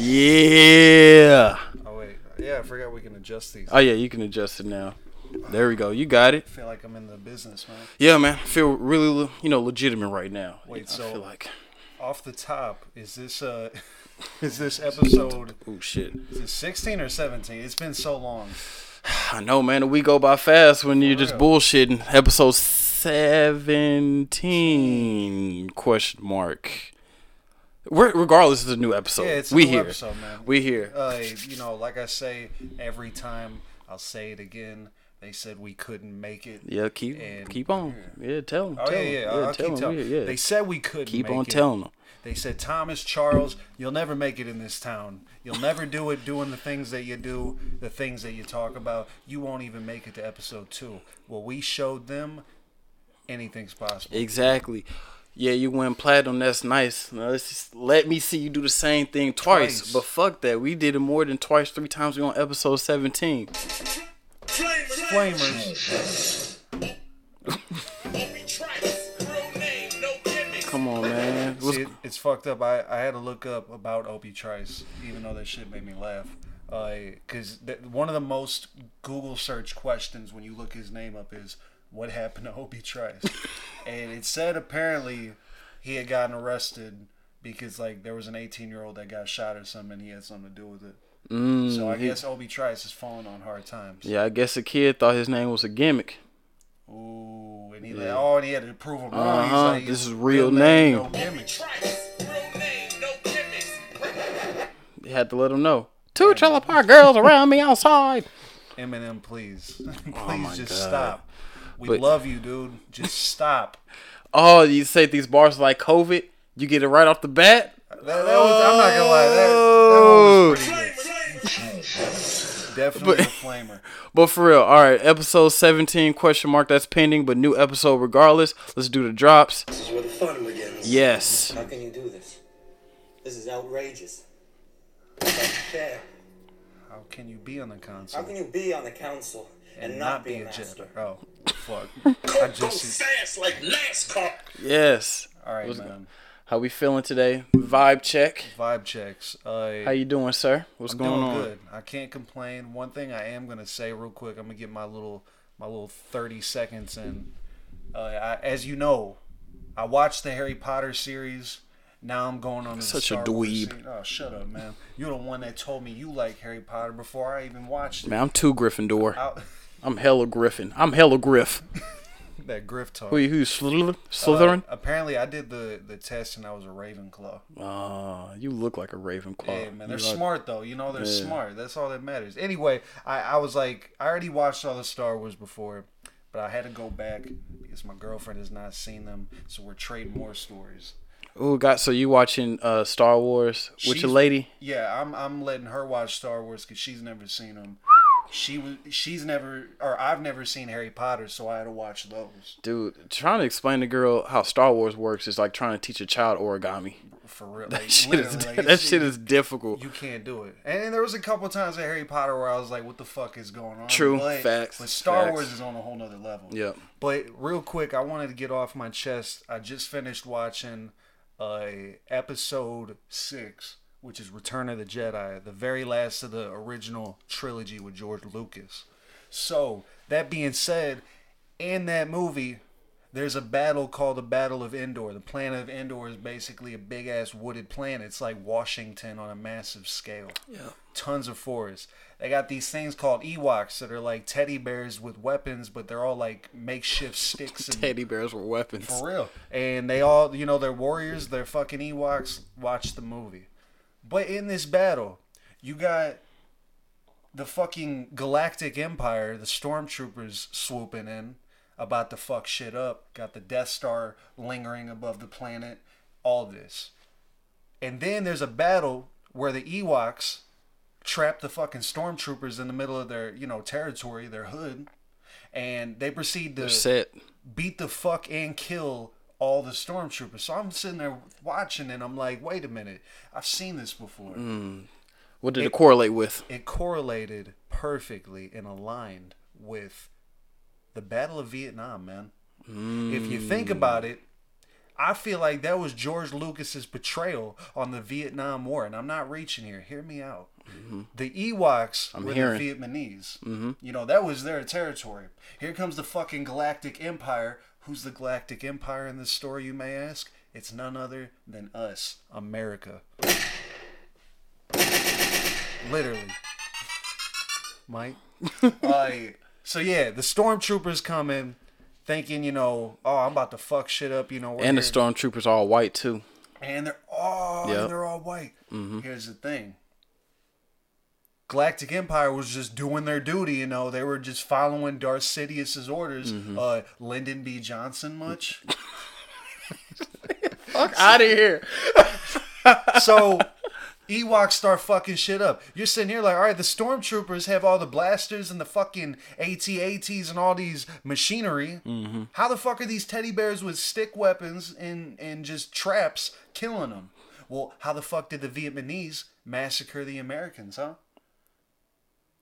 Yeah. Oh wait, yeah, I forgot we can adjust these. Oh yeah, you can adjust it now. There we go. You got it. I feel like I'm in the business, man. Yeah, man. I feel really, you know, legitimate right now. Wait, I so- feel like, Off the top, is this uh, is this episode? oh shit. Is it 16 or 17? It's been so long. I know, man. We go by fast when you're just bullshitting. Episode seventeen? Question mark. We're, regardless, it's a new episode. Yeah, it's a we new here. episode, man. We here. Uh, you know, like I say every time, I'll say it again. They said we couldn't make it. Yeah, keep and- keep on. Yeah, tell them. Oh tell yeah, yeah. I'll tell keep 'em. telling. Yeah. They said we couldn't keep on it. telling them. They said Thomas Charles, you'll never make it in this town. You'll never do it doing the things that you do, the things that you talk about. You won't even make it to episode two. Well, we showed them anything's possible. Exactly. Yeah, you went platinum. That's nice. Now let's just let me see you do the same thing twice. Twice. But fuck that. We did it more than twice, three times. We on episode seventeen. Flamers. Come on, man. See, it, it's fucked up. I, I had to look up about Obie Trice, even though that shit made me laugh. Uh, because th- one of the most Google search questions when you look his name up is, What happened to Obie Trice? and it said apparently he had gotten arrested because like there was an 18 year old that got shot or something and he had something to do with it. Mm, So I he- guess Obie Trice is falling on hard times. yeah, I guess the kid thought his name was a gimmick. Ooh, and he Yeah. like, oh, and he had to prove him wrong. Uh-huh, like, this is "His real name." no gimmick. They had to let him know. Two trailer park girls around me outside. Eminem, please, please Oh just God. stop. We But- love you, dude. Just stop. Oh, you say these bars are like COVID? You get it right off the bat? That, that was, I'm not gonna lie. That, that one was pretty oh. good. Definitely But- a flamer. But for real, all right. Episode seventeen question mark that's pending, but new episode regardless. Let's do the drops. This is where the fun begins. Yes. How can you do this? This is outrageous. It's unfair. How can you be on the council? How can you be on the council and, not, be a master? Jedi? Oh, fuck. I Go just. fast like NASCAR. Yes. All right, What's man. How we feeling today? Vibe check. Vibe checks. Uh, How you doing, sir? What's I'm going doing on? good. I can't complain. One thing I am gonna say real quick. I'm gonna get my little my little 30 seconds in. Uh, I, as you know, I watched the Harry Potter series. Now I'm going on Such a Star Wars dweeb. series. Oh, shut up, man! You're the one that told me you like Harry Potter before I even watched it. Man, I'm too Gryffindor. Out, I'm hella Griffin. I'm hella Griff. that Griff talk. Who you? Who you? Slytherin? Uh, apparently, I did the the test and I was a Ravenclaw. Uh, you look like a Ravenclaw. Yeah, man, they're You are- smart though. You know, they're Yeah. smart. That's all that matters. Anyway, I, I was like, I already watched all the Star Wars before, but I had to go back because my girlfriend has not seen them, so we're trading more stories. Ooh, got so you watching uh Star Wars with your lady? Yeah, I'm I'm letting her watch Star Wars because she's never seen them. She was she's never or I've never seen Harry Potter, so I had to watch those Dude, trying to explain to girl how Star Wars works is like trying to teach a child origami. for real. That Like, shit is like, that shit is difficult. You can't do it. And, there was a couple times at Harry Potter where I was like, "What the fuck is going on?" True. But, Facts. But Star Facts. Wars is on a whole nother level. Yep. But real quick, I wanted to get off my chest. I just finished watching uh, episode six, which is Return of the Jedi, the very last of the original trilogy with George Lucas. So that being said, in that movie, there's a battle called the Battle of Endor. The planet of Endor is basically a big ass wooded planet. It's like Washington on a massive scale. Yeah. Tons of forests. They got these things called Ewoks that are like teddy bears with weapons, but they're all like makeshift sticks and Teddy bears were weapons. for real. And they all, you know, they're warriors. They're fucking Ewoks. Watch the movie. But in this battle, you got the fucking Galactic Empire, the stormtroopers swooping in, about to fuck shit up. Got the Death Star lingering above the planet. All this. And then there's a battle where the Ewoks trap the fucking stormtroopers in the middle of their, you know, territory, their hood. And they proceed to beat the fuck and kill all the stormtroopers. So I'm sitting there watching and I'm like, wait a minute, I've seen this before. Hmm. What did it correlate with? It correlated perfectly and aligned with the Battle of Vietnam, man. If you think hmm. about it, I feel like that was George Lucas's betrayal on the Vietnam War, and I'm not reaching here. Hear me out. Mm-hmm. The Ewoks were hearing. the Vietnamese. Mm-hmm. You know that was their territory. Here comes the fucking Galactic Empire. Who's the Galactic Empire in this story? You may ask. It's none other than us, America. Literally. Mike. like, so yeah, the stormtroopers come in thinking, you know, oh, I'm about to fuck shit up, you know. we're And the here. stormtroopers all white too. and they're all Yep. and they're all white. Mm-hmm. Here's the thing. Galactic Empire was just doing their duty, you know. They were just following Darth Sidious's orders. Uh, Lyndon B. Johnson, much. Fuck out of here. so Ewoks start fucking shit up. You're sitting here like, all right, the stormtroopers have all the blasters and the fucking AT-ATs and all these machinery. Mm-hmm. How the fuck are these teddy bears with stick weapons and and just traps killing them? Well, how the fuck did the Vietnamese massacre the Americans, huh?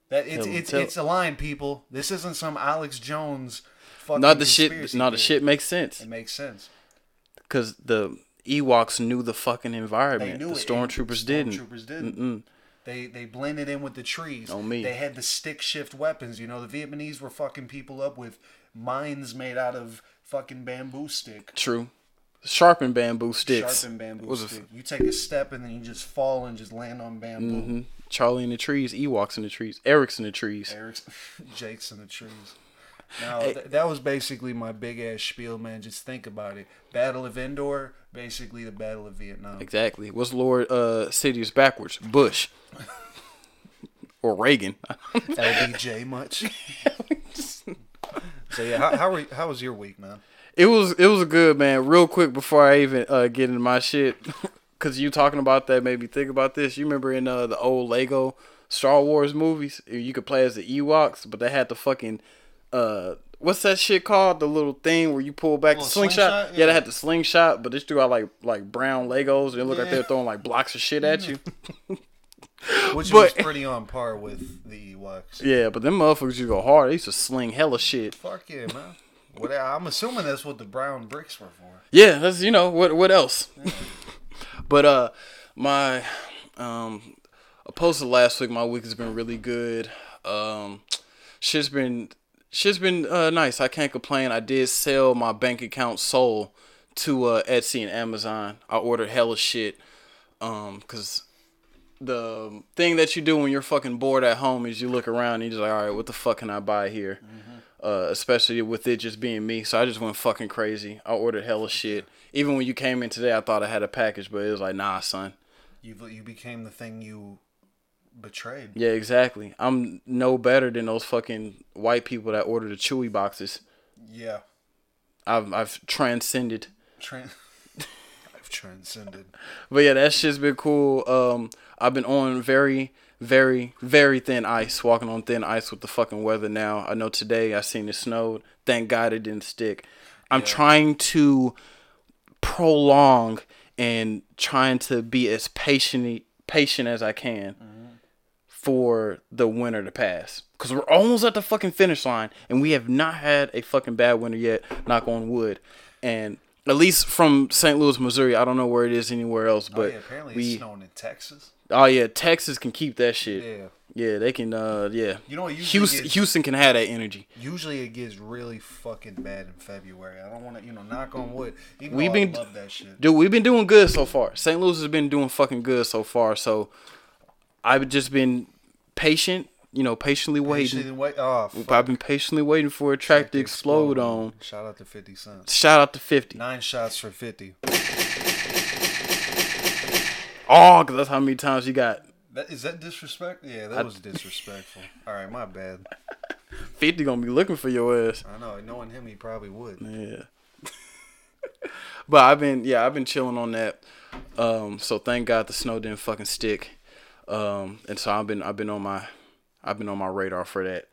That it's Tell- it's tell- it's a line, people. This isn't some Alex Jones. Fucking Not the shit. Not the shit makes sense It makes sense. because the Ewoks knew the fucking environment. the stormtroopers didn't. Stormtroopers didn't. Mm-mm. They they blended in with the trees. On me. They had the stick shift weapons. You know, the Vietnamese were fucking people up with mines made out of fucking bamboo stick. True. Sharpened bamboo sticks. Sharpened bamboo stick. You take a step and then you just fall and just land on bamboo. Mhm. Charlie in the trees, Ewoks in the trees, Eric's in the trees. Eric's, Jake's in the trees. Now th- that was basically my big ass spiel, man. Just think about it. Battle of Endor, basically the Battle of Vietnam. Exactly. What's Lord uh Sidious backwards? Bush. or Reagan. LBJ much. so yeah, how how, were, how was your week, man? It was it was good, man. Real quick before I even uh, get into my shit, because you talking about that made me think about this. You remember in uh, the old Lego Star Wars movies, you could play as the Ewoks, but they had the fucking uh, what's that shit called? The little thing where you pull back the slingshot. slingshot? Yeah. they had the slingshot, but they threw out like like brown Legos, and it looked like they're throwing like blocks of shit at you. Which But- was pretty on par with the Ewoks. yeah, but them motherfuckers you go hard. They used to sling hella shit. Fuck yeah, man. What, I'm assuming that's what the brown bricks were for. Yeah, that's you know what what else. But uh my um I posted last week my week has been really good. Um shit's been shit's been uh nice. I can't complain. I did sell my bank account soul to uh Etsy and Amazon. I ordered hella shit. Um cuz the thing that you do when you're fucking bored at home is you look around and you're just like, all right, what the fuck can I buy here? Uh, especially with it just being me. So I just went fucking crazy. I ordered hella shit. Even when you came in today, I thought I had a package, but it was like, nah, son. You you became the thing you betrayed. Yeah, exactly. I'm no better than those fucking white people that order the Chewy boxes. Yeah. I've I've transcended. Tran- I've transcended. But yeah, that shit's been cool. Um, I've been on very, very, very thin ice, walking on thin ice with the fucking weather now. I know today I seen it snowed. Thank God it didn't stick. I'm trying to prolong and trying to be as patient patient as I can mm-hmm. for the winter to pass. Cause we're almost at the fucking finish line, and we have not had a fucking bad winter yet. Knock on wood, and at least from St. Louis, Missouri, I don't know where it is anywhere else, Oh, but yeah, apparently we. it's snowing in Texas. Oh yeah, Texas can keep that shit. Yeah. Yeah, they can. Uh, yeah. You know Houston, gets- Houston can have that energy. Usually it gets really fucking bad in February. I don't want to, you know, knock on wood. We've been- I love that shit. Dude, we've been doing good so far. St. Louis has been doing fucking good so far. So I've just been patient, you know, patiently waiting. Patiently wait. Oh. I've been patiently waiting for a track to explode on. Shout out to 50 Cent. Shout out to 50. Nine shots for 50. Oh, because that's how many times you got. That, is that disrespect? Yeah, that was disrespectful. All right, my bad. 50 gonna be looking for your ass. I know. Knowing him, he probably would. Yeah. but I've been yeah, I've been chilling on that. Um, so thank God the snow didn't fucking stick. Um, and so I've been I've been on my I've been on my radar for that.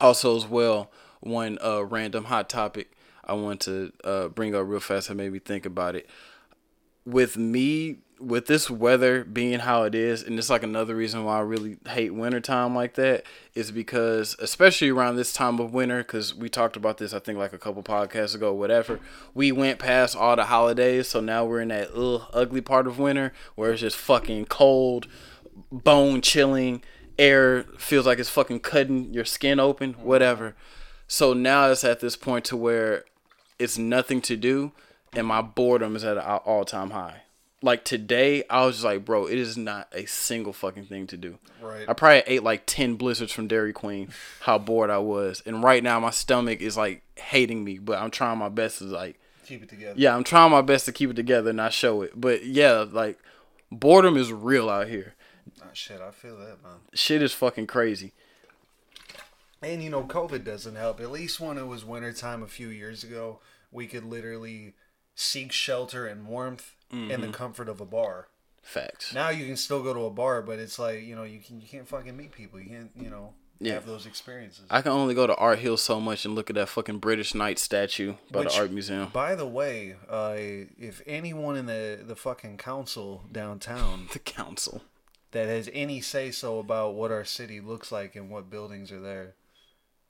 Also as well, one uh random hot topic I want to uh bring up real fast that made me think about it. With me with this weather being how it is, and it's like another reason why I really hate wintertime like that is because, especially around this time of winter, because we talked about this, I think, like a couple podcasts ago, whatever. We went past all the holidays, so now we're in that ugh, ugly part of winter where it's just fucking cold, bone chilling, air feels like it's fucking cutting your skin open, mm-hmm. whatever. So now it's at this point to where it's nothing to do, and my boredom is at an all time high. Like today, I was like, bro, it is not a single fucking thing to do. Right. I probably ate like ten blizzards from Dairy Queen. How bored I was, and right now my stomach is like hating me, but I'm trying my best to like, Keep it together. yeah, I'm trying my best to keep it together and not show it. But yeah, like boredom is real out here. Ah, shit, I feel that, man. Shit is fucking crazy. And you know, COVID doesn't help. At least when it was wintertime a few years ago, we could literally seek shelter and warmth in Mm-hmm. the comfort of a bar. Facts. Now you can still go to a bar, but it's like you know you can you can't fucking meet people. You can't you know Yeah. have those experiences. I can only go to Art Hill so much and look at that fucking British Knight statue by Which- the art museum. By the way, uh, if anyone in the the fucking council downtown The council. that has any say so about what our city looks like and what buildings are there,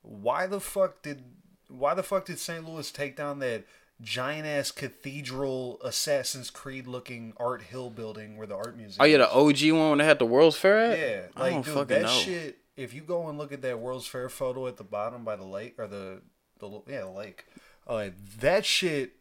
why the fuck did why the fuck did St. Louis take down that giant ass cathedral Assassin's Creed looking Art Hill building where the art museum? Oh yeah, the? OG one when they had the World's Fair at. Yeah, I like don't dude, fucking that know. shit. If you go and look at that World's Fair photo at the bottom by the lake or the the yeah the lake, uh, that shit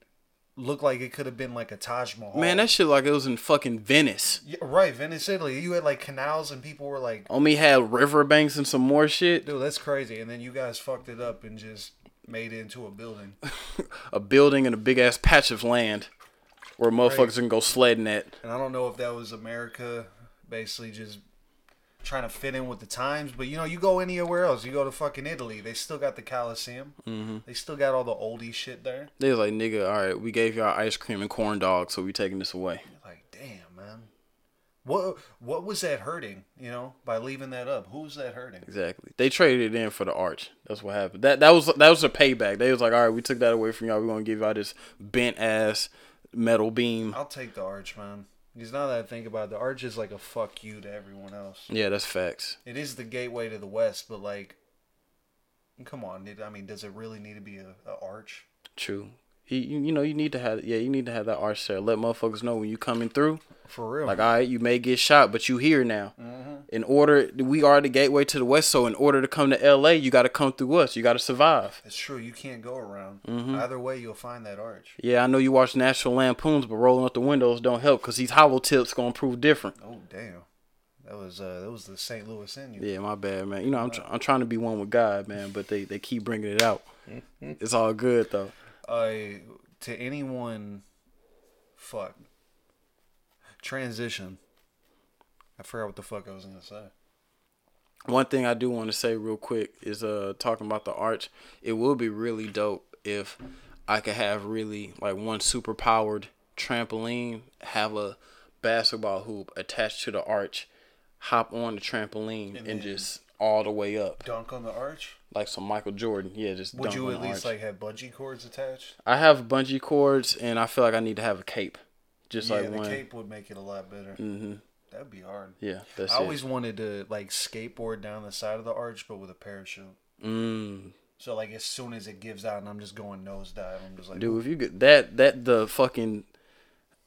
looked like it could have been like a Taj Mahal. Man, that shit like it was in fucking Venice. yeah, right, Venice, Italy. You had like canals and people were like, Omi had riverbanks and some more shit. dude, that's crazy. And then you guys fucked it up and just made it into a building. A building and a big ass patch of land where motherfuckers can go sledding at. And I don't know if that was America basically just trying to fit in with the times, but you know, you go anywhere else, you go to fucking Italy, they still got the Colosseum. Mm-hmm. They still got all the oldie shit there. They was like, nigga, all right, we gave y'all ice cream and corn dogs, so we taking this away. Like, damn, man. What what was that hurting? You know, by leaving that up, who was that hurting? Exactly. They traded it in for the arch. That's what happened. That that was that was a payback. They was like, all right, we took that away from y'all. We're gonna give y'all this bent ass metal beam. I'll take the arch, man. Because now that I think about it, the arch is like a fuck you to everyone else. Yeah, that's facts. It is the gateway to the west, but like, come on, it, I mean, does it really need to be a, a arch? True. You, you you know you need to have yeah you need to have that arch there. Let motherfuckers know when you coming through. For real? Like all right, you may get shot, but you here now. In order, we are the gateway to the west. So in order to come to L.A., you got to come through us. You got to survive. It's true. You can't go around. Mm-hmm. Either way, you'll find that arch. Yeah, I know you watch National Lampoons, but rolling up the windows don't help because these hollow tips gonna prove different. Oh damn, that was uh, that was the St. Louis in you. Yeah, my bad, man. You know I'm tr- I'm trying to be one with God, man, but they they keep bringing it out. it's all good though. I to anyone, fuck. Transition. I forgot what the fuck I was gonna say. One thing I do want to say real quick is uh talking about the arch. It would be really dope if I could have really like one super powered trampoline, have a basketball hoop attached to the arch, hop on the trampoline and, then- just all the way up Dunk on the arch. Like some Michael Jordan. Yeah, just Would you at least like have bungee cords attached? I have bungee cords and I feel like I need to have a cape, just yeah, like the one. cape would make it a lot better. hmm That'd be hard. Yeah, that's I always wanted to like skateboard down the side of the arch, but with a parachute. Mm. So like as soon as it gives out and I'm just going nosedive, I'm just like, Dude, if you get that that the fucking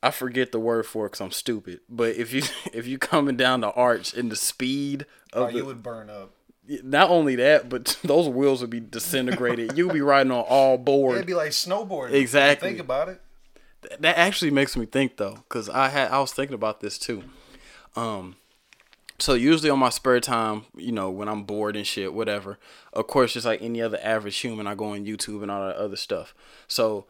I forget the word for it because I'm stupid. But if you if you coming down the arch and the speed oh, of the, you would burn up. Not only that, but those wheels would be disintegrated. You'd be riding on all board. It'd be like snowboarding. Exactly. Think about it. that actually makes me think though, because I had I was thinking about this too. Um, so usually on my spare time, you know, when I'm bored and shit, whatever. Of course, just like any other average human, I go on YouTube and all that other stuff. So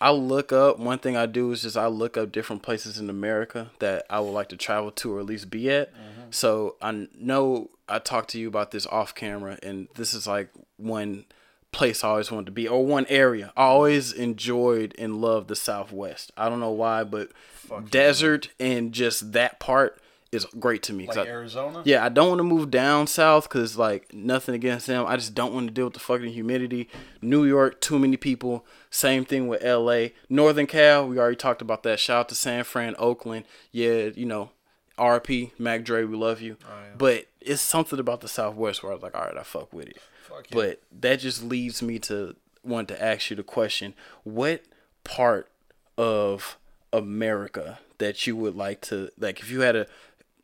I look up. One thing I do is just I look up different places in America that I would like to travel to or at least be at. Mm-hmm. So I know I talked to you about this off camera, and this is like one place I always wanted to be, or one area. I always enjoyed and loved the Southwest. I don't know why, but yeah. desert and just that part is great to me. Like I- Arizona. yeah, I don't want to move down south because like nothing against them. I just don't want to deal with the fucking humidity. New York, too many people. Same thing with L.A. Northern Cal, we already talked about that. Shout out to San Fran, Oakland. Yeah, you know, RP, Mac Dre, we love you. Oh, but it's something about the Southwest where I was like, all right, I fuck with it. Fuck yeah. But that just leads me to want to ask you the question: What part of America that you would like to like? If you had a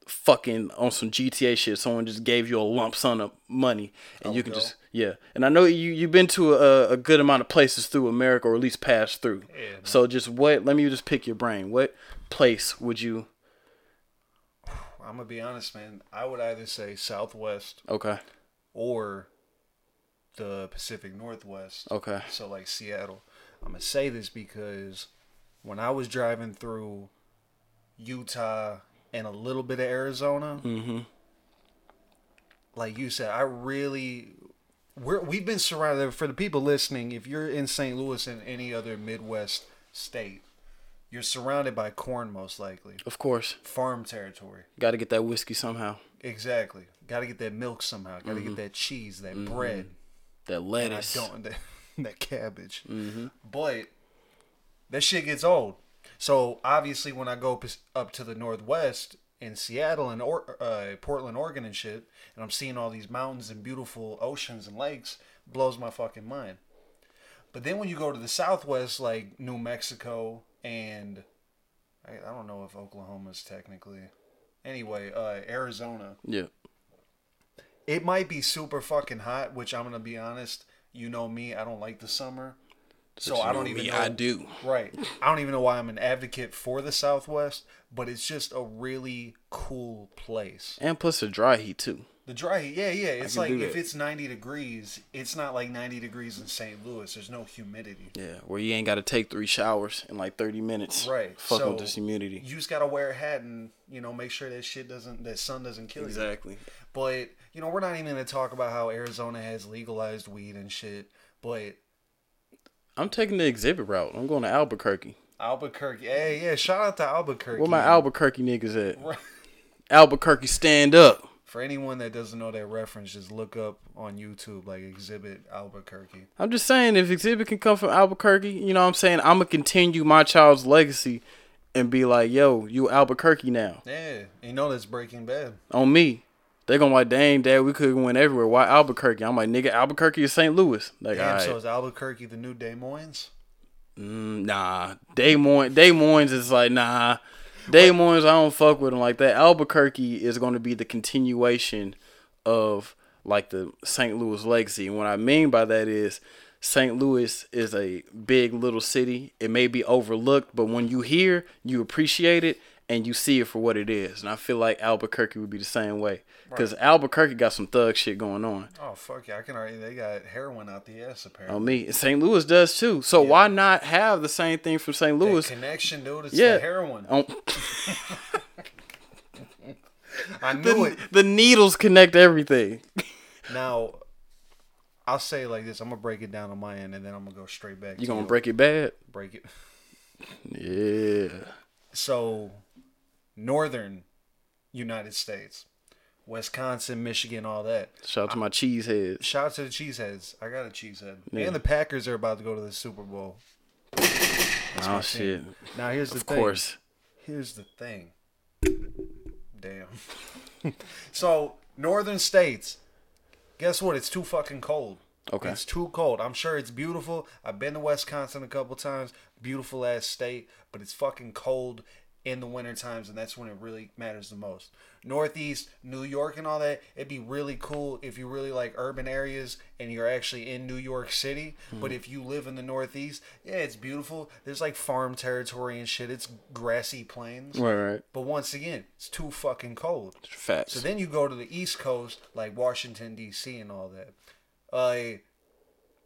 fucking on some GTA shit, someone just gave you a lump sum of money, and oh, you can just yeah. And I know you you've been to a, a good amount of places through America, or at least passed through. Yeah, so just what? Let me just pick your brain. What place would you? I'm gonna be honest, man. I would either say Southwest Okay. or the Pacific Northwest. Okay. So like Seattle. I'm gonna say this because when I was driving through Utah and a little bit of Arizona, Mm-hmm. like you said, I really we're we've been surrounded for the people listening, if you're in St. Louis and any other Midwest state, you're surrounded by corn most likely. Of course, Farm territory. got to get that whiskey somehow. Exactly. Gotta get that milk somehow. Gotta get mm-hmm. that cheese, that mm-hmm. bread. That lettuce. don't that, that cabbage. Mm-hmm. But that shit gets old. So obviously, when I go up to the northwest in Seattle and or- uh, Portland, Oregon, and shit, and I'm seeing all these mountains and beautiful oceans and lakes, blows my fucking mind. But then when you go to the southwest, like New Mexico and I, I don't know if Oklahoma's technically. Anyway, uh, Arizona Yeah. it might be super fucking hot, which I'm gonna be honest. You know me, I don't like the summer, so I don't even me, know. I do. Right, I don't even know why I'm an advocate for the Southwest, but it's just a really cool place. And plus the dry heat too. The dry heat, yeah, yeah. It's like if it's 90 degrees, it's not like 90 degrees in St. Louis. There's no humidity. Yeah, where you ain't got to take three showers in like 30 minutes. Right. Fuck so with this humidity. You just gotta wear a hat and you know make sure that shit doesn't that sun doesn't kill you. Exactly. But you know, we're not even gonna talk about how Arizona has legalized weed and shit. But I'm taking the Xzibit route. I'm going to Albuquerque. Albuquerque, hey, yeah, shout out to Albuquerque. Where my Albuquerque niggas at? Albuquerque, stand up. For anyone that doesn't know that reference, just look up on YouTube like Xzibit Albuquerque. I'm just saying, if Xzibit can come from Albuquerque, you know what I'm saying? I'm going to continue my child's legacy and be like, yo, you Albuquerque now. Yeah, you know that's Breaking Bad. On me. They going to like, dang, dad, we could win everywhere. Why Albuquerque? I'm like, nigga, Albuquerque is St. Louis. Like, Damn, all so right. is Albuquerque the new Des Moines? Mm, nah, Des Moines, Des Moines is like nah. Des Moines, I don't fuck with them like that. Albuquerque is going to be the continuation of like the St. Louis legacy. And what I mean by that is St. Louis is a big little city. It may be overlooked, but when you hear, you appreciate it and you see it for what it is. And I feel like Albuquerque would be the same way because Albuquerque got some thug shit going on. Oh fuck yeah, I can already. They got heroin out the ass apparently. On me, St. Louis does too. So why not have the same thing from St. That Louis? connection, dude. It's Yeah. the heroin. On, I knew the, it. the needles connect everything. Now, I'll say it like this. I'm gonna break it down on my end, and then I'm gonna go straight back. You to gonna your- break it bad? break it. Yeah. So, northern United States, Wisconsin, Michigan, all that. Shout out to my cheese heads. Shout out to the cheeseheads. I got a cheesehead. Yeah. And the Packers are about to go to the Super Bowl. Oh shit! Now here's the Of thing. course. Here's the thing. Damn. so northern states, guess what? It's too fucking cold. Okay. It's too cold. I'm sure it's beautiful. I've been to Wisconsin a couple times. Beautiful ass state, but it's fucking cold in the winter times, and that's when it really matters the most. Northeast, New York, and all that. It'd be really cool if you really like urban areas and you're actually in New York City. But if you live in the Northeast, yeah, it's beautiful. There's like farm territory and shit. It's grassy plains. Right, right. But once again, it's too fucking cold. Facts. So then you go to the East Coast, like Washington D.C. and all that. Uh,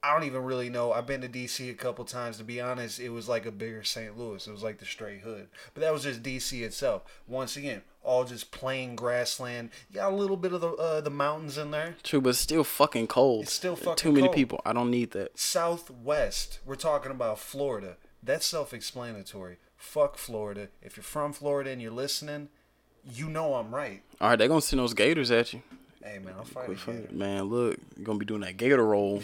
I don't even really know. I've been to D.C. a couple times. To be honest, it was like a bigger St. Louis. It was like the straight hood. But that was just D.C. itself. Once again, all just plain grassland. You got a little bit of the uh, the mountains in there. True, but still fucking cold. It's still fucking Too many cold. people. I don't need that. Southwest. We're talking about Florida. That's self-explanatory. Fuck Florida. If you're from Florida and you're listening, you know I'm right. All right, they're gonna send those gators at you. Hey man, I'll fight. Man, look, you're gonna be doing that gator roll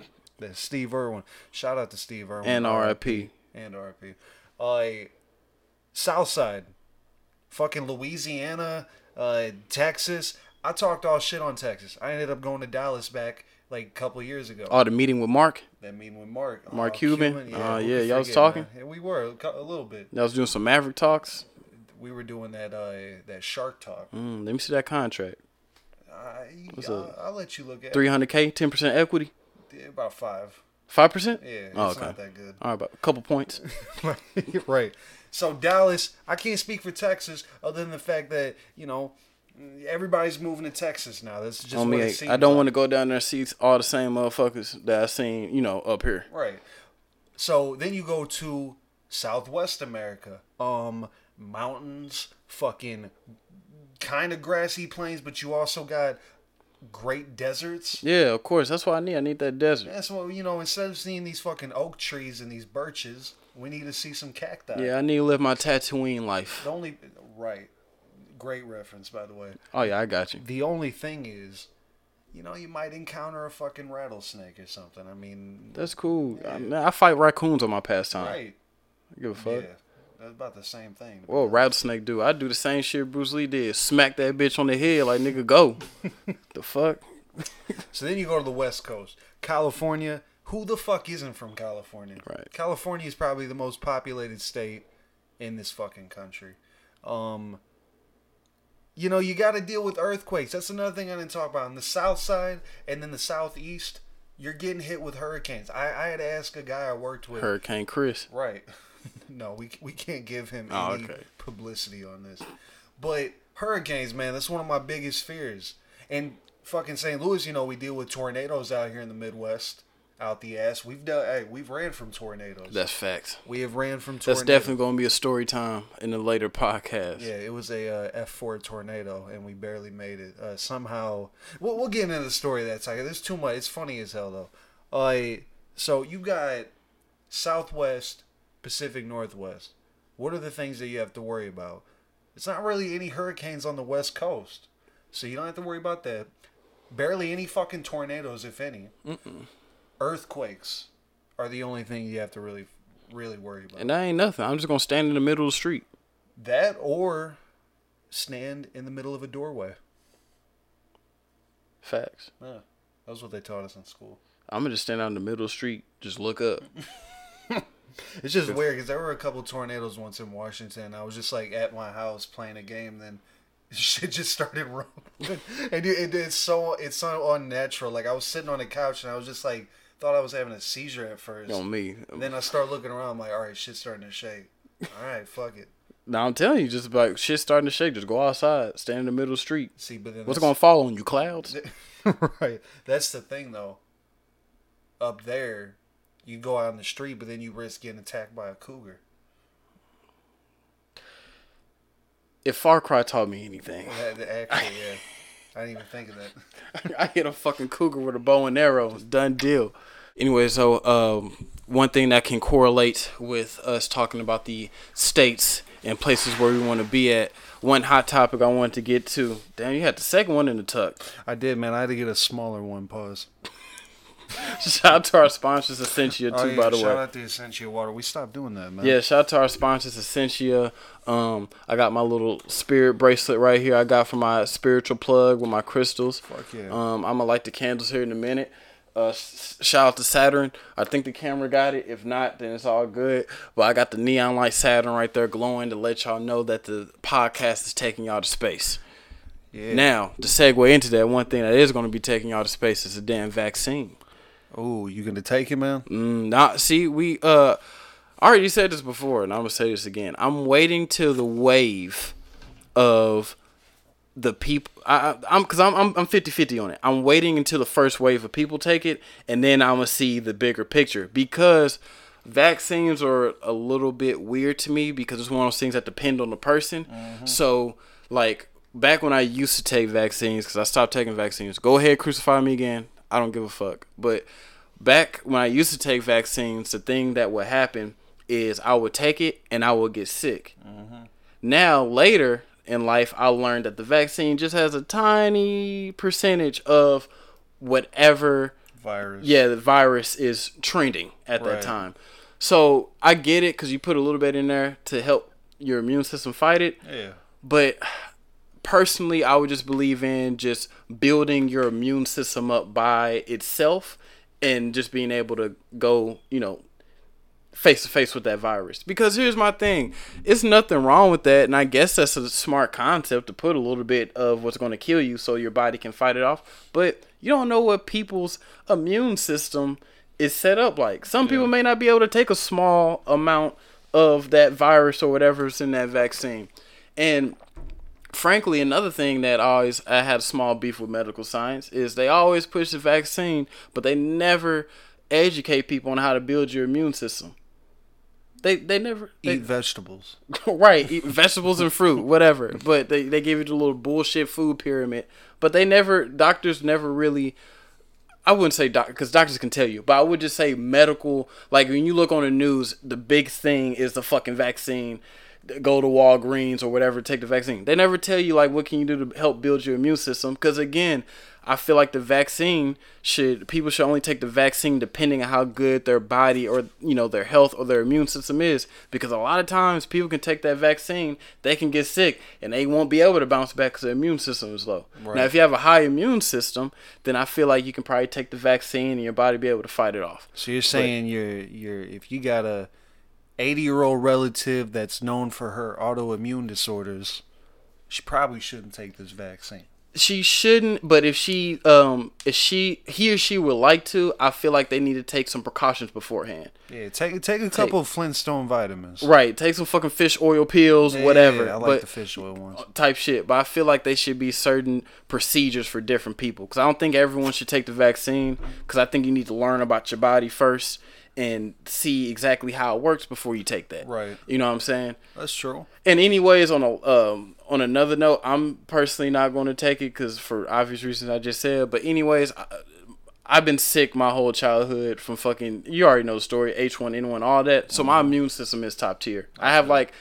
That's Steve Irwin. Shout out to Steve Irwin. and RIP. and RIP. Uh, South Side, fucking Louisiana, uh, Texas. I talked all shit on Texas. I ended up going to Dallas back like a couple years ago. Oh, the meeting with Mark. that meeting with Mark. Mark Oh, Cuban? Uh, yeah, could y'all was talking? man? Yeah, we were a little bit. That was doing some Maverick talks. We were doing that uh, that Shark Talk. Mm, let me see that contract. I, What's I'll, up? I'll let you look at it Three hundred k, ten percent equity, about five. five percent. Yeah, it's Oh, okay. not that good. All right, about a couple points. right. So Dallas, I can't speak for Texas other than the fact that you know everybody's moving to Texas now. That's just what it seems I don't like. want to go down there and see all the same motherfuckers that I seen, you know, up here. Right. So then you go to Southwest America. Um, mountains, fucking kind of grassy plains, but you also got great deserts. Yeah, of course. That's what I need. I need that desert. That's what you know. Instead of seeing these fucking oak trees and these birches, we need to see some cacti. Yeah, I need to live my Tatooine life. The only right, great reference by the way. Oh yeah, I got you. The only thing is, you know, you might encounter a fucking rattlesnake or something. I mean, That's cool. I, man, I fight raccoons on my pastime. right? I give a fuck. Yeah, that's about the same thing. Well, rattlesnake do. I do the same shit Bruce Lee did. Smack that bitch on the head like nigga go. the fuck? So then you go to the West Coast, California. Who the fuck isn't from California? Right. California is probably the most populated state in this fucking country. Um, you know, you got to deal with earthquakes. That's another thing I didn't talk about. On the south side and then the southeast, you're getting hit with hurricanes. I, I had to ask a guy I worked with. Hurricane Chris. Right. no, we we can't give him Oh, any okay. publicity on this. But hurricanes, man, that's one of my biggest fears. And fucking St. Louis, you know, we deal with tornadoes out here in the Midwest, out the ass. We've done, hey, we've ran from tornadoes. That's fact. we have ran from tornadoes. That's definitely gonna be a story time in a later podcast. Yeah, it was a uh, F4 tornado, and we barely made it. Uh, somehow, we'll, we'll get into the story of that second. There's too much. It's funny as hell though. Uh, so you got Southwest, Pacific Northwest. What are the things that you have to worry about? It's not really any hurricanes on the West Coast, so you don't have to worry about that. Barely any fucking tornadoes, if any. Earthquakes are the only thing you have to really, really worry about. And that ain't nothing. I'm just gonna stand in the middle of the street. That or stand in the middle of a doorway. Facts. Yeah, that was what they taught us in school. I'm gonna just stand out in the middle of the street, just look up. It's just weird because there were a couple tornadoes once in Washington. I was just like at my house playing a game, then shit just started rumbling, and it, it, it's so it's so unnatural. Like I was sitting on the couch and I was just like thought I was having a seizure at first. on me. Then I start looking around. I'm like, all right, shit's starting to shake. All right, fuck it. Now I'm telling you, just like shit starting to shake, just go outside, stand in the middle of the street. See, but then What's gonna fall on you? Clouds. right. That's the thing, though. Up there, you go out in the street, but then you risk getting attacked by a cougar. If Far Cry taught me anything, Actually, yeah. I didn't even think of that. I hit a fucking cougar with a bow and arrow. Done deal. Anyway, so um, one thing that can correlate with us talking about the states and places where we want to be at. One hot topic I wanted to get to. Damn, you had the second one in the tuck. I did, man. I had to get a smaller one. Pause. Shout out to our sponsors, Essentia, too, Oh, yeah, by the shout way. Shout out to Essentia Water. We stopped doing that, man. Yeah, shout out to our sponsors, Essentia. Um, I got my little spirit bracelet right here. I got for my spiritual plug with my crystals. Fuck yeah. Um, I'm gonna light the candles here in a minute. Uh, shout out to Saturn. I think the camera got it. If not, then it's all good. But I got the neon light Saturn right there glowing to let y'all know that the podcast is taking y'all to space. Yeah. Now, to segue into that, one thing that is going to be taking y'all to space is a damn vaccine. Oh, you gonna take it, man? Mm, now, see, we uh, I already said this before, and I'm gonna say this again. I'm waiting till the wave of the people. I, I'm because I'm I'm I'm 50-50 on it. I'm waiting until the first wave of people take it, and then I'm gonna see the bigger picture because vaccines are a little bit weird to me because it's one of those things that depend on the person. So, like back when I used to take vaccines, because I stopped taking vaccines. Go ahead, crucify me again. I don't give a fuck. But back when I used to take vaccines, the thing that would happen is I would take it and I would get sick. Mm-hmm. Now later, in life, I learned that the vaccine just has a tiny percentage of whatever Virus. yeah the virus is trending at that time. So I get it because you put a little bit in there to help your immune system fight it. Yeah. But personally, I would just believe in just building your immune system up by itself and just being able to go, you know, face to face with that virus. Because here's my thing it's nothing wrong with that. And I guess that's a smart concept to put a little bit of what's going to kill you so your body can fight it off. But you don't know what people's immune system is set up like. Some people may not be able to take a small amount of that virus or whatever's in that vaccine. And frankly, another thing that always I had a small beef with medical science is they always push the vaccine, but they never educate people on how to build your immune system. They they never they, Eat vegetables. right eat vegetables and fruit whatever but they, they give you the little bullshit food pyramid but they never doctors never really i wouldn't say doc because doctors can tell you but i would just say medical like when you look on the news the big thing is the fucking vaccine go to walgreens or whatever take the vaccine. They never tell you like what can you do to help build your immune system because again i feel like the vaccine should people should only take the vaccine depending on how good their body or you know their health or their immune system is because a lot of times people can take that vaccine they can get sick and they won't be able to bounce back because their immune system is low. Now if you have a high immune system then i feel like you can probably take the vaccine and your body be able to fight it off. So you're saying you're you're if you got a 80 year old relative that's known for her autoimmune disorders, she probably shouldn't take this vaccine. she shouldn't but if she um if she he or she would like to i feel like they need to take some precautions beforehand Yeah, take take a couple of Flintstone vitamins. right take some fucking fish oil pills Yeah, whatever I like but the fish oil ones. type shit but i feel like they should be certain procedures for different people because i don't think everyone should take the vaccine because i think you need to learn about your body first and see exactly how it works before you take that Right. you know what i'm saying That's true. and anyways on a um on another note i'm personally not going to take it because for obvious reasons i just said but anyways I, i've been sick my whole childhood from fucking you already know the story h1n1 all that so my immune system is top tier i have like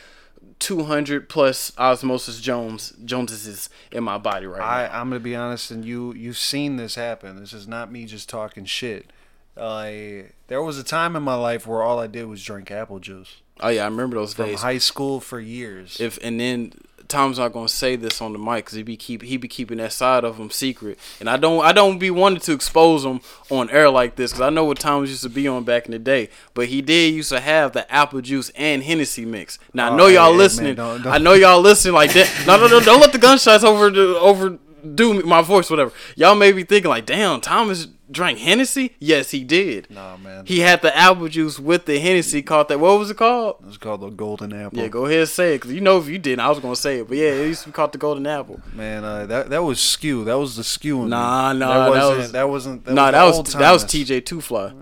200 plus osmosis jones joneses in my body right I now I'm gonna be honest, and you you've seen this happen. This is not me just talking shit. I there was a time in my life where all I did was drink apple juice oh yeah i remember those from days high school for years. if and then Tom's not gonna say this on the mic because he be keep he be keeping that side of him secret, and I don't I don't be wanting to expose him on air like this because I know what Tom's used to be on back in the day. But he did used to have the apple juice and Hennessy mix. Now I Oh, know y'all hey, man, listening. don't- don't- I know y'all listening like that. No no no! Don't let the gunshots over the over do my voice whatever. Y'all may be thinking like, damn, Thomas drank Hennessy. Yes, he did. Nah, man. He had the apple juice with the Hennessy. Called that. What was it called? It's called the golden apple. Yeah, go ahead and say it, because you know if you didn't, I was going to say it. But yeah, it used to be called the Golden Apple. Man, uh, that that was skew. That was the skew. Nah, nah, that that wasn't. was- that wasn't. That nah, was that was that was TJ Two Fly.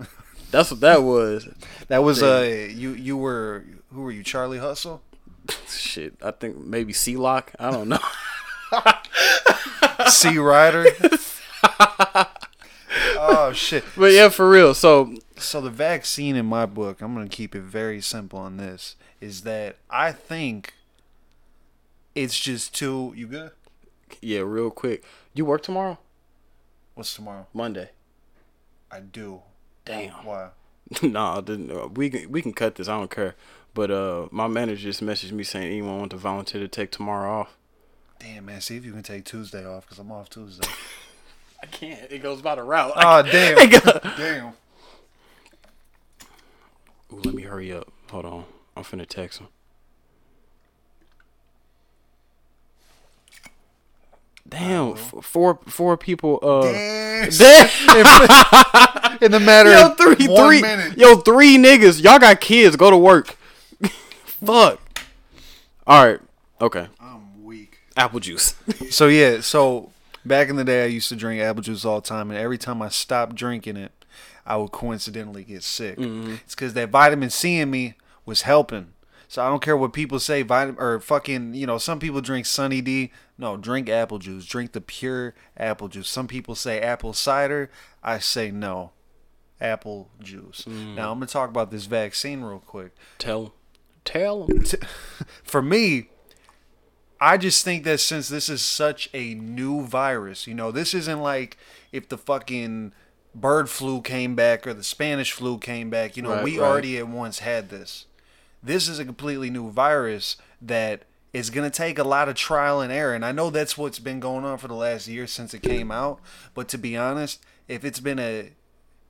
That's what that was. That was uh. You you were who were you? Charlie Hustle. Shit, I think maybe C Lock. I don't know. C Rider. oh shit. But yeah, for real. So So the vaccine in my book, I'm gonna keep it very simple on this, is that I think it's just too. You good? yeah, real quick. You work tomorrow? What's tomorrow? Monday. I do. Damn. Why? nah, uh, we can we can cut this. I don't care. But uh, my manager just messaged me saying anyone want to volunteer to take tomorrow off. Damn man, see if you can take Tuesday off because I'm off Tuesday. I can't. It goes by the route. oh damn. damn. Ooh, let me hurry up. Hold on. I'm finna text him. Damn, f- four four people. Uh, Damn. damn. In the matter yo, of three, one three, minute. yo, three niggas. Y'all got kids. Go to work. Fuck. All right. Okay. I'm weak. Apple juice. So yeah, so back in the day, I used to drink apple juice all the time, and every time I stopped drinking it, I would coincidentally get sick. Mm-hmm. It's because that vitamin C in me was helping. So I don't care what people say, vitamin or fucking, you know, some people drink Sunny D. No, drink apple juice. Drink the pure apple juice. Some people say apple cider. I say no, apple juice. Mm. Now I'm gonna talk about this vaccine real quick Tell. Tell for me, I just think that since this is such a new virus, you know, this isn't like if the fucking bird flu came back or the Spanish flu came back. You know, Right, we right. already at once had this. This is a completely new virus that is going to take a lot of trial and error. And I know that's what's been going on for the last year since it came out. But to be honest, if it's been a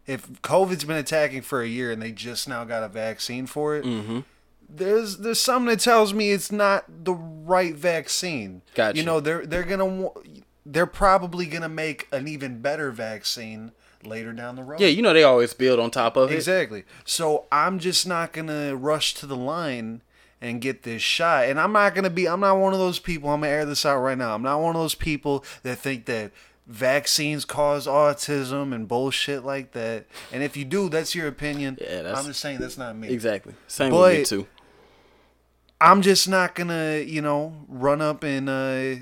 if COVID's been attacking for a year and they just now got a vaccine for it, Mm-hmm. there's there's something that tells me it's not the right vaccine. Gotcha. You know, they're they're gonna they're probably gonna make an even better vaccine later down the road. Yeah, you know they always build on top of it. exactly. So I'm just not gonna rush to the line and get this shot. And I'm not gonna be. I'm not one of those people. I'm gonna air this out right now. I'm not one of those people that think that vaccines cause autism and bullshit like that. And if you do, that's your opinion. Yeah, that's- I'm just saying that's not me. Exactly. Same But- with me too. I'm just not gonna, you know, run up and uh,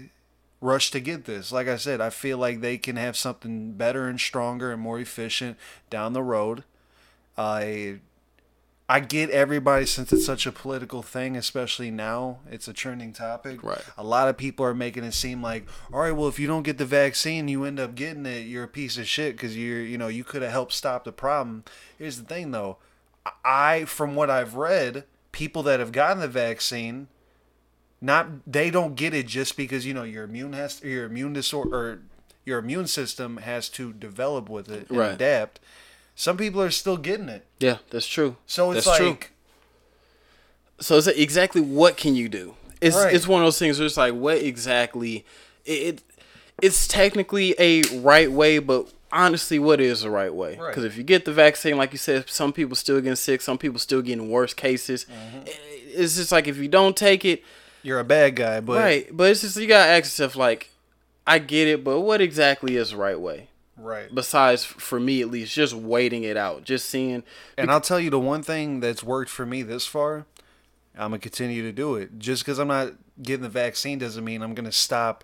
rush to get this. Like I said, I feel like they can have something better and stronger and more efficient down the road. I I get everybody since it's such a political thing, especially now. It's a trending topic. Right. A lot of people are making it seem like, all right, well, if you don't get the vaccine, you end up getting it. You're a piece of shit because you're, you know, you could have helped stop the problem. Here's the thing, though. I, from what I've read, people that have gotten the vaccine, not they don't get it just because you know your immune has your immune disorder or your immune system has to develop with it and Right. adapt. Some people are still getting it, Yeah, that's true. so it's that's like So it's exactly what can you do? It's Right. it's one of those things where it's like what exactly it, it it's technically a right way, but honestly, what is the right way? Right. Because if you get the vaccine, like you said, some people still getting sick, some people still getting worse cases. Mm-hmm. It's just like if you don't take it, you're a bad guy, but right? But it's just you gotta ask yourself like, I get it, but what exactly is the right way? right. Besides, for me at least, just waiting it out, just seeing. And I'll tell you the one thing that's worked for me this far, I'm gonna continue to do it. Just because I'm not getting the vaccine doesn't mean I'm gonna stop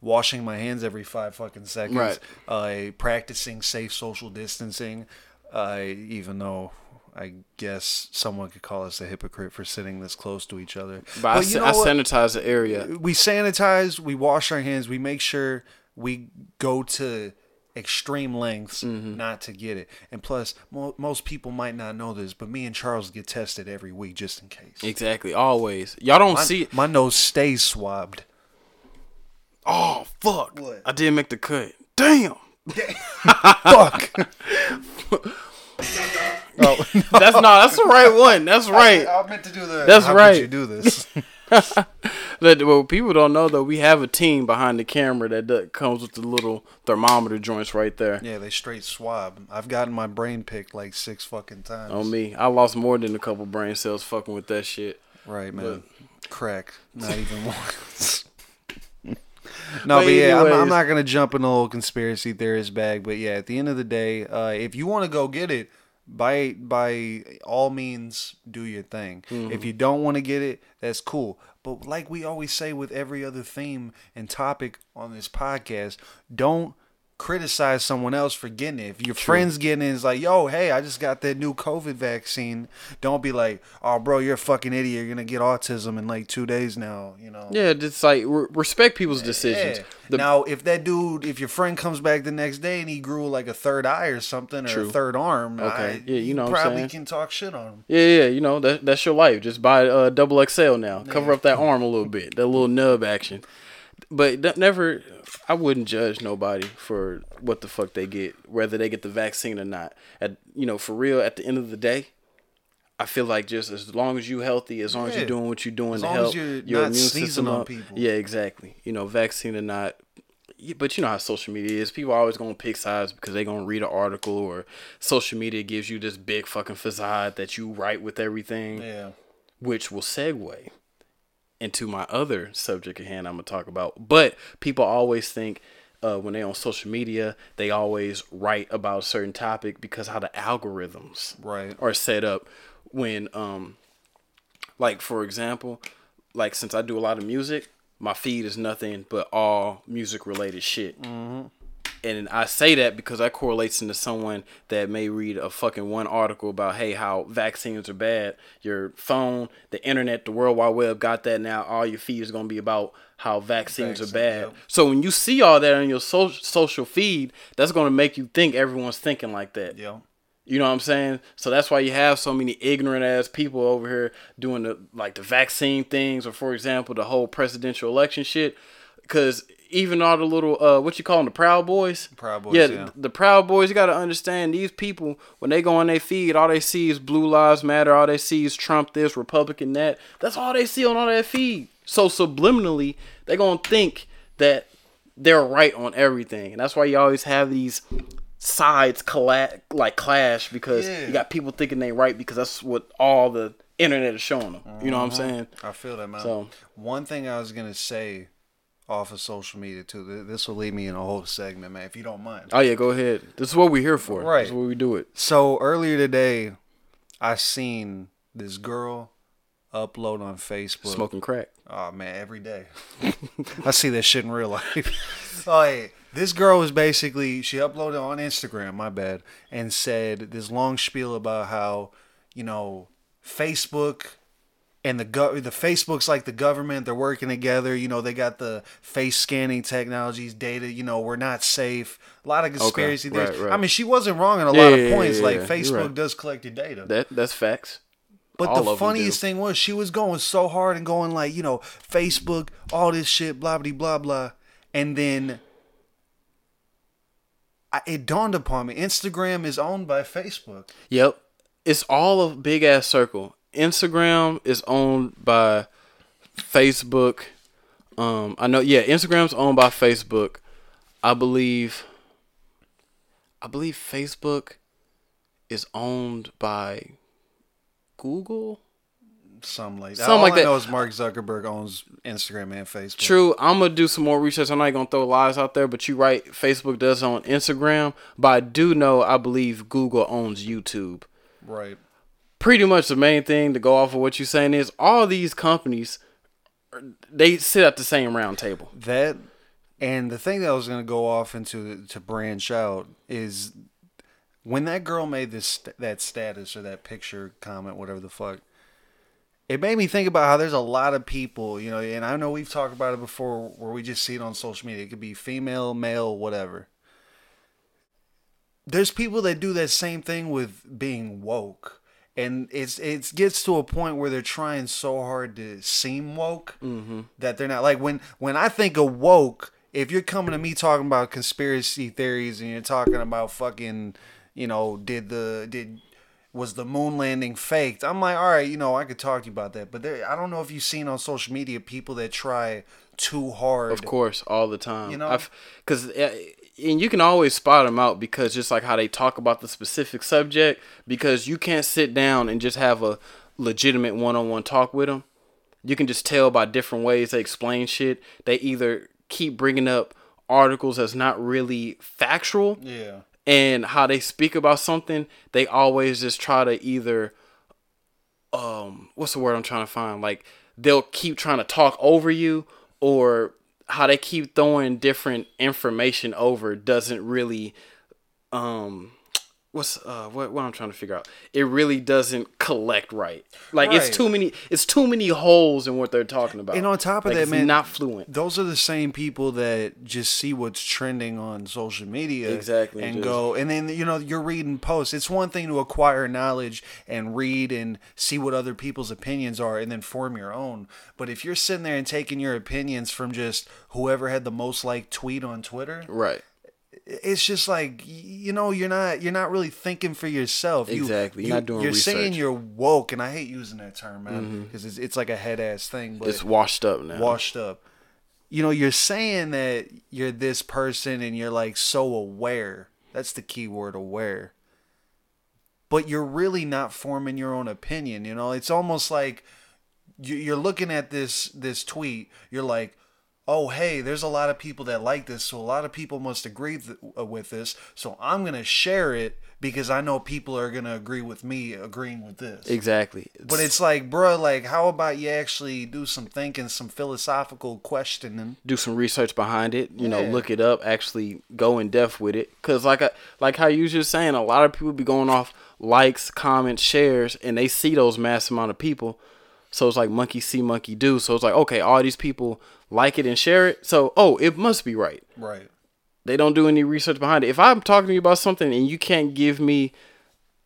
washing my hands every five fucking seconds. Right. Uh, practicing safe social distancing. Uh, even though I guess someone could call us a hypocrite for sitting this close to each other. But, I, you know I sanitize the area. we sanitize, we wash our hands, we make sure we go to extreme lengths Mm-hmm. not to get it. And plus, mo- most people might not know this, but me and Charles get tested every week just in case. Exactly, always. Y'all don't My, see. my nose stays swabbed. Oh fuck! What? I did make the cut. Damn. Fuck. oh, That's not. That's the right one. That's right. I meant to do the. That's how right. You do this? That well, people don't know though. We have a team behind the camera that do- comes with the little thermometer joints right there. yeah, they straight swab. I've gotten my brain picked like six fucking times. On me, I lost more than a couple brain cells fucking with that shit. Right, man. Crack. Not even once. No, But but, yeah, I'm, I'm not gonna jump in the whole conspiracy theorist bag. But yeah, at the end of the day, uh, if you want to go get it, by by all means, do your thing. Mm-hmm. If you don't want to get it, that's cool. But like we always say with every other theme and topic on this podcast, don't criticize someone else for getting it. If your friends getting it, it's like, yo, hey, I just got that new COVID vaccine. Don't be like, oh, bro, you're a fucking idiot. You're gonna get autism in like two days now. You know. Yeah, just like re- respect people's decisions. Yeah. The- now, if that dude, if your friend comes back the next day and he grew like a third eye or something or True. a third arm, Okay. I, Yeah, you know what I'm probably can talk shit on him. yeah, yeah, you know that that's your life. Just buy uh, double XL now. Cover up that arm a little bit. That little nub action. But never, I wouldn't judge nobody for what the fuck they get, whether they get the vaccine or not. At you know, for real, at the end of the day, I feel like just as long as you're healthy, as long as you're doing what you're doing As to help your immune system on up. people. Yeah, exactly. You know, vaccine or not. Yeah, but you know how social media is. People are always gonna pick sides because they're gonna read an article or social media gives you this big fucking facade that you write with everything Yeah. which will segue into my other subject at hand I'm gonna talk about. But people always think uh, when they on social media, they always write about a certain topic because how the algorithms Right. are set up. When um, like for example, like since I do a lot of music, my feed is nothing but all music related shit. And I say that because that correlates into someone that may read a fucking one article about hey how vaccines are bad. Your phone, the internet, the World Wide Web got that now. All your feed is gonna be about how vaccines Vaccine, are bad. yep. So when you see all that on your so- social feed, that's gonna make you think everyone's thinking like that. Yeah. You know what I'm saying? So that's why you have so many ignorant ass people over here doing the like the vaccine things, or for example, the whole presidential election shit. Because even all the little uh, what you call them, the Proud Boys. Proud Boys, Yeah, yeah. the, the Proud Boys. You got to understand these people when they go on their feed, all they see is Blue Lives Matter. All they see is Trump this, Republican that. That's all they see on all that feed. So subliminally, they're gonna think that they're right on everything, and that's why you always have these sides like clash because Yeah. you got people thinking they right because that's what all the internet is showing them. You know what I'm saying? I feel that, man. So- one thing I was gonna say off of social media too. This will lead me in a whole segment, man. If you don't mind. Oh yeah, go ahead. This is what we're here for. Right. This is what we do it. So earlier today, I seen this girl upload on Facebook. Smoking crack. Oh man, every day. I see that shit in real life. oh hey, this girl was basically she uploaded on Instagram, my bad, and said this long spiel about how, you know, Facebook and the gov the Facebook's like the government, they're working together, you know, they got the face scanning technologies, data, you know, we're not safe. A lot of conspiracy right, theories. right. I mean, she wasn't wrong in a Yeah, lot of yeah, points. yeah, like. Facebook right. does collect your data. That that's facts. But All the funniest thing was she was going so hard and going like, you know, Facebook, all this shit, blah blah blah blah, and then I, it dawned upon me: Instagram is owned by Facebook. Yep. It's all a big ass circle. Instagram is owned by Facebook. Um, I know. Yeah, Instagram's owned by Facebook. I believe. I believe Facebook is owned by Google. Something like that. Something all like I that. know is Mark Zuckerberg owns Instagram and Facebook. True. I'm gonna do some more research. I'm not gonna throw lies out there, but you're right. Facebook does own Instagram, but I do know. I believe Google owns YouTube. Right. Pretty much the main thing to go off of what you're saying is all these companies they sit at the same round table. That and the thing that I was gonna go off into to branch out is when that girl made this that status or that picture comment, whatever the fuck. It made me think about how there's a lot of people, you know, and I know we've talked about it before where we just see it on social media. It could be female, male, whatever. There's people that do that same thing with being woke. And it's it gets to a point where they're trying so hard to seem woke mm-hmm. that they're not like when when I think of woke, if you're coming to me talking about conspiracy theories and you're talking about fucking, you know, did the did was the moon landing faked? I'm like, all right, you know, I could talk to you about that, but there, I don't know if you've seen on social media people that try too hard. Of course, all the time. You know? because and you can always spot them out because just like how they talk about the specific subject, because you can't sit down and just have a legitimate one-on-one talk with them. You can just tell by different ways they explain shit. They either keep bringing up articles that's not really factual, Yeah. and how they speak about something, they always just try to either um what's the word I'm trying to find? Like they'll keep trying to talk over you or how they keep throwing different information over doesn't really um what's uh what what I'm trying to figure out. It really doesn't collect right. Like Right. it's too many it's too many holes in what they're talking about. And on top of Like, that, it's man, not fluent. Those are the same people that just see what's trending on social media, Exactly, and just- go, and then you know you're reading posts. It's one thing to acquire knowledge and read and see what other people's opinions are, and then form your own. But if you're sitting there and taking your opinions from just whoever had the most like tweet on Twitter, Right. It's just like you know you're not you're not really thinking for yourself. Exactly. You're not doing You're saying research. Mm-hmm. you're woke, and I hate using that term, man, because it's, it's like a head ass thing. But It's washed up now. washed up. You know, you're saying that you're this person and you're like so aware. That's the key word, aware. But you're really not forming your own opinion. You know, it's almost like you're looking at this this tweet. You're like, oh hey, there's a lot of people that like this, so a lot of people must agree th- uh, with this. So I'm gonna share it because I know people are gonna agree with me agreeing with this. Exactly. But it's like, bro, like, how about you actually do some thinking, some philosophical questioning? do some research behind it. You know, look it up. Actually, go in depth with it. Cause like I, like how you just saying, a lot of people be going off likes, comments, shares, and they see those mass amount of people. So it's like monkey see, monkey do. So it's like, okay, all these people like it and share it. So oh, it must be right. Right. They don't do any research behind it. If I'm talking to you about something and you can't give me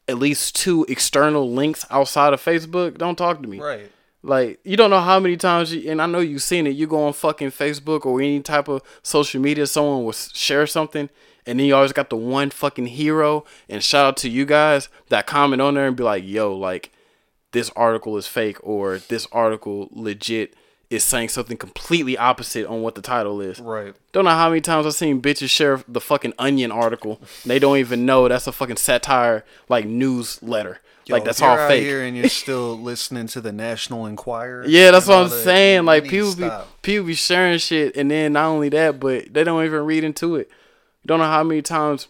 at least two external links outside of Facebook, don't talk to me. Right. Like you don't know how many times, you, and I know you've seen it. You go on fucking Facebook or any type of social media, someone will share something, and then you always got the one fucking hero. And shout out to you guys that comment on there and be like, "Yo, like this article is fake," or "This article legit is saying something completely opposite on what the title is." Right. Don't know how many times I've seen bitches share the fucking Onion article. They don't even know that's a fucking satire like newsletter. like Yo, that's if you're all out fake. Here and you're still listening to the National Enquirer. Yeah, that's what I'm that, saying. you Like people be people be sharing shit, and then not only that, but they don't even read into it. Don't know how many times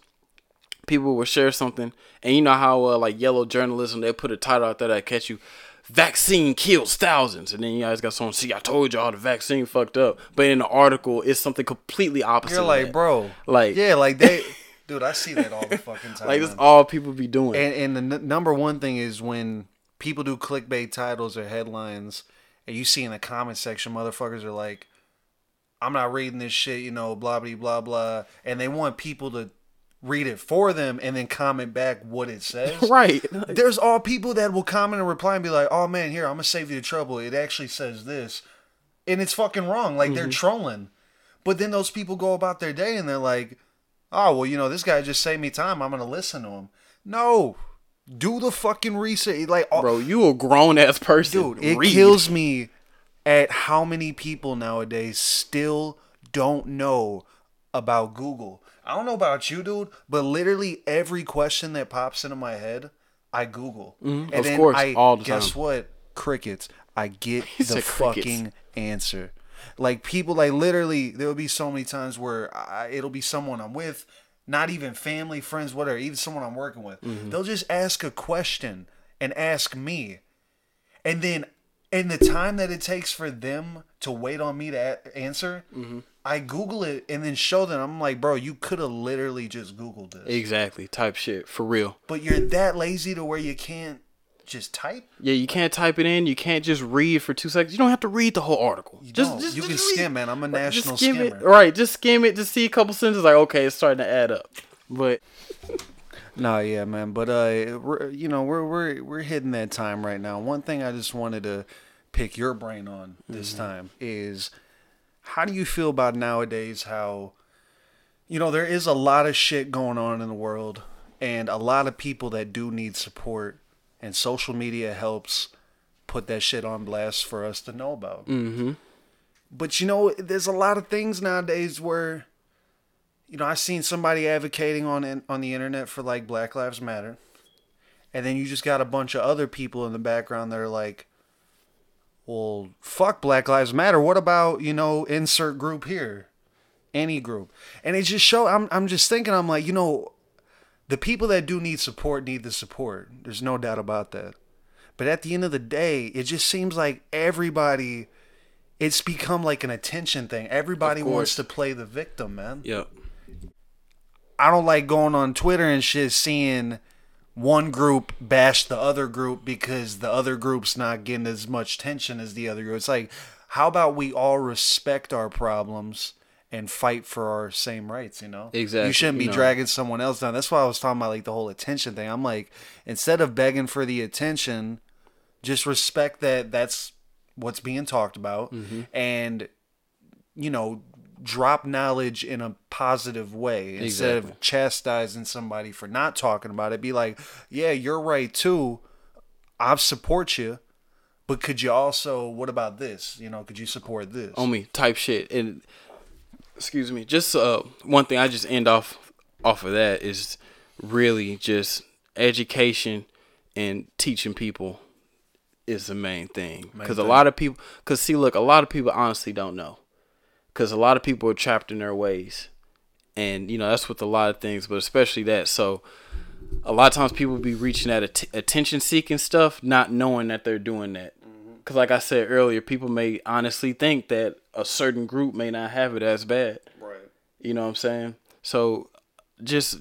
people will share something, and you know how uh, like yellow journalism they put a title out there that catch you. Vaccine kills thousands, and then you guys got someone. See, I told y'all the vaccine fucked up, but in the article, it's something completely opposite. You're like, bro. Like- yeah, like they, dude. I see that all the fucking time. like man. all people be doing. And and the n- number one thing is when people do clickbait titles or headlines, and you see in the comment section, motherfuckers are like, "I'm not reading this shit," you know, blah blah blah blah, and they want people to read it for them and then comment back what it says. right? There's all people that will comment and reply and be like, "Oh man, here I'm gonna save you the trouble. It actually says this," and it's fucking wrong. Like they're mm-hmm. trolling. But then those people go about their day and they're like, "Oh well, you know, this guy just saved me time. I'm gonna listen to him." No, do the fucking research. Like, all, Bro, you a grown ass person, dude, it Read. kills me at how many people nowadays still don't know about Google. I don't know about you, dude, but literally every question that pops into my head, I Google. and Mm-hmm. of course, I, all the guess time. what? Crickets. I get the fucking answer. Like people, like literally, there will be so many times where I, it'll be someone I'm with, not even family, friends, whatever, even someone I'm working with. Mm-hmm. They'll just ask a question and ask me, and then in the time that it takes for them to wait on me to a- answer, Mm-hmm. I Google it and then show them. I'm like, bro, you could have literally just Googled this, exactly type shit for real. but you're that lazy to where you can't just type. Yeah, you can't type it in. You can't just read for two seconds. You don't have to read the whole article. just, don't. just You just can read. skim, man. I'm a Right, just national skim skimmer. It. Right, just skim it. Just see a couple sentences. Like, okay, it's starting to add up. But No, yeah, man. But uh, we're, you know, we're we're we're hitting that time right now. One thing I just wanted to pick your brain on this Mm-hmm. time is how do you feel about nowadays how you know there is a lot of shit going on in the world and a lot of people that do need support and social media helps put that shit on blast for us to know about. mm-hmm. But you know, there's a lot of things nowadays where, you know, I seen somebody advocating on on the internet for like Black Lives Matter, and then you just got a bunch of other people in the background that are like, well, fuck Black Lives Matter. What about you know insert group here, any group, and it just show. I'm I'm just thinking. I'm like, you know, the people that do need support need the support. There's no doubt about that. But at the end of the day, it just seems like everybody it's become like an attention thing. Everybody wants to play the victim, man. Yep. I don't like going on Twitter and shit seeing one group bash the other group because the other group's not getting as much tension as the other group. It's like, how about we all respect our problems and fight for our same rights, you know? Exactly, You shouldn't be you know. dragging someone else down. That's why I was talking about like the whole attention thing. I'm like, instead of begging for the attention, just respect that that's what's being talked about Mm-hmm. and you know drop knowledge in a positive way. Instead Exactly. of chastising somebody for not talking about it be like yeah you're right too. I support you but could you also what about this? You know could you support this? On me type shit. And excuse me just uh one thing i just end off off of that is really just education and teaching people is the main thing. Because a lot of people because see look a lot of people honestly don't know. Because a lot of people are trapped in their ways, and you know that's with a lot of things, but especially that. So a lot of times people be reaching at att- attention seeking stuff, not knowing that they're doing that. Mm-hmm. Because like I said earlier, people may honestly think that a certain group may not have it as bad. Right. You know what I'm saying? So just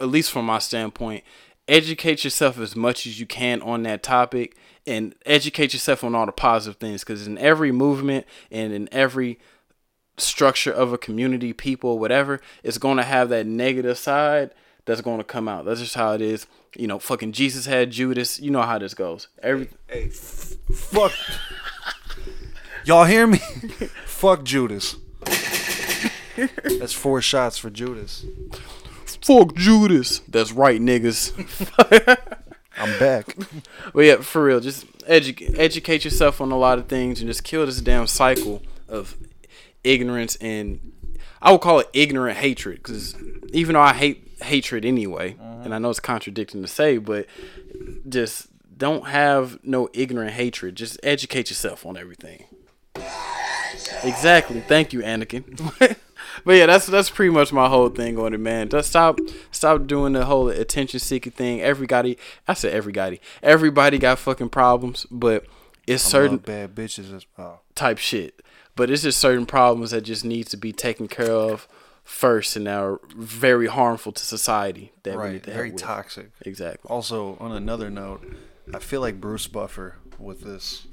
at least from my standpoint, educate yourself as much as you can on that topic and educate yourself on all the positive things because in every movement and in every structure of a community, people, whatever, it's going to have that negative side that's going to come out. That's just how it is. You know, fucking Jesus had Judas. You know how this goes. Every Hey, f- fuck. Y'all hear me? fuck Judas. That's four shots for Judas. fuck Judas. That's right, niggas. I'm back. But yeah, for real, just edu- educate yourself on a lot of things and just kill this damn cycle of ignorance and I would call it ignorant hatred because even though I hate hatred anyway, mm-hmm. and I know it's contradicting to say, but just don't have no ignorant hatred. Just educate yourself on everything. Exactly. Thank you, Anakin. but yeah, that's that's pretty much my whole thing on it, man. Just stop stop doing the whole attention seeking thing. Everybody, I said everybody, everybody got fucking problems, but it's certain bad bitches as oh. type shit. But it's just certain problems that just needs to be taken care of first, and are very harmful to society. That we Right. need to Very toxic. Exactly. Also, on another note, I feel like Bruce Buffer with this.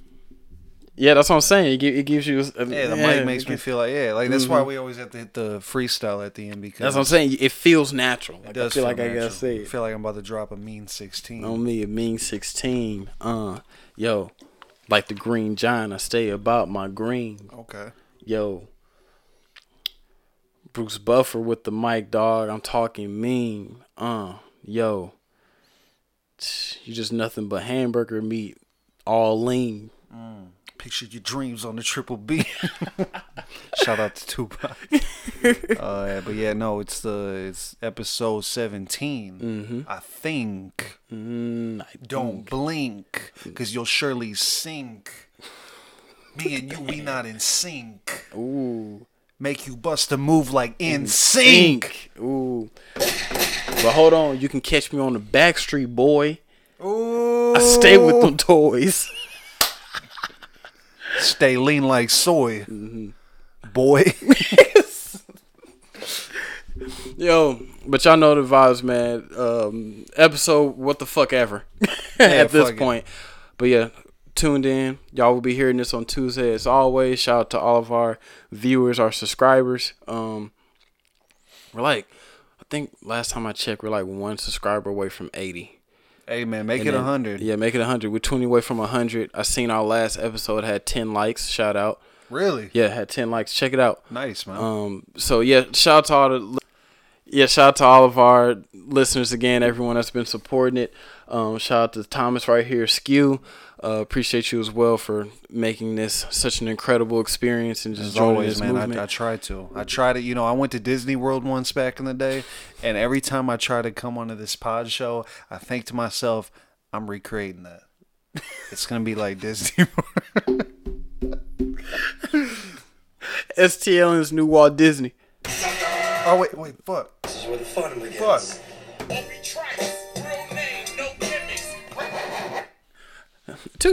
Yeah, that's what I'm saying. It, it gives you. A, Yeah, the mic makes me feel like yeah, like that's why we always have to hit the freestyle at the end because Mm-hmm. That's what I'm saying. It feels natural. Like, It does I feel like I gotta say I it. feel like I'm about to drop a mean sixteen. On me, a mean 16. Uh, yo, like the green giant, I stay about my green. Okay. Yo, Bruce Buffer with the mic, dog. I'm talking mean. Uh, yo, you just nothing but hamburger meat, all lean. Picture your dreams on the triple B. Shout out to Tupac. uh, but yeah, no, it's the it's episode 17 I think. Mm, I Don't blink, cause you'll surely sink. Me and you, we not in sync. Ooh. Make you bust a move like in sync. Ooh. But hold on, you can catch me on the Backstreet boy. Ooh. I stay with them toys. Stay lean like soy. Boy. Yo, but y'all know the vibes, man. Um, episode what the fuck ever at this it. point. But yeah, tuned in. Y'all will be hearing this on Tuesday as always. Shout out to all of our viewers, our subscribers. Um, we're like, I think last time I checked, we're like one subscriber away from eighty. Hey man, make And it a hundred. Yeah, make it a hundred. We're twenty away from a hundred. I seen our last episode had ten likes. Shout out. Really? Yeah, had ten likes. Check it out. Nice, man. Um, so yeah, shout out to all the yeah, shout out to all of our listeners again, everyone that's been supporting it. Um, shout out to Thomas right here, Skew. Uh, appreciate you as well for making this such an incredible experience and just As joining always, this man, movement. I, I try to. I try to. You know, I went to Disney World once back in the day, and every time I try to come onto this pod show, I think to myself, I'm recreating that. It's gonna be like Disney. World. STL and his new Walt Disney. oh wait, wait, fuck. This is where the fun begins. Fuck. Two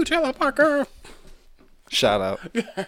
Taylor Parker. Shout out.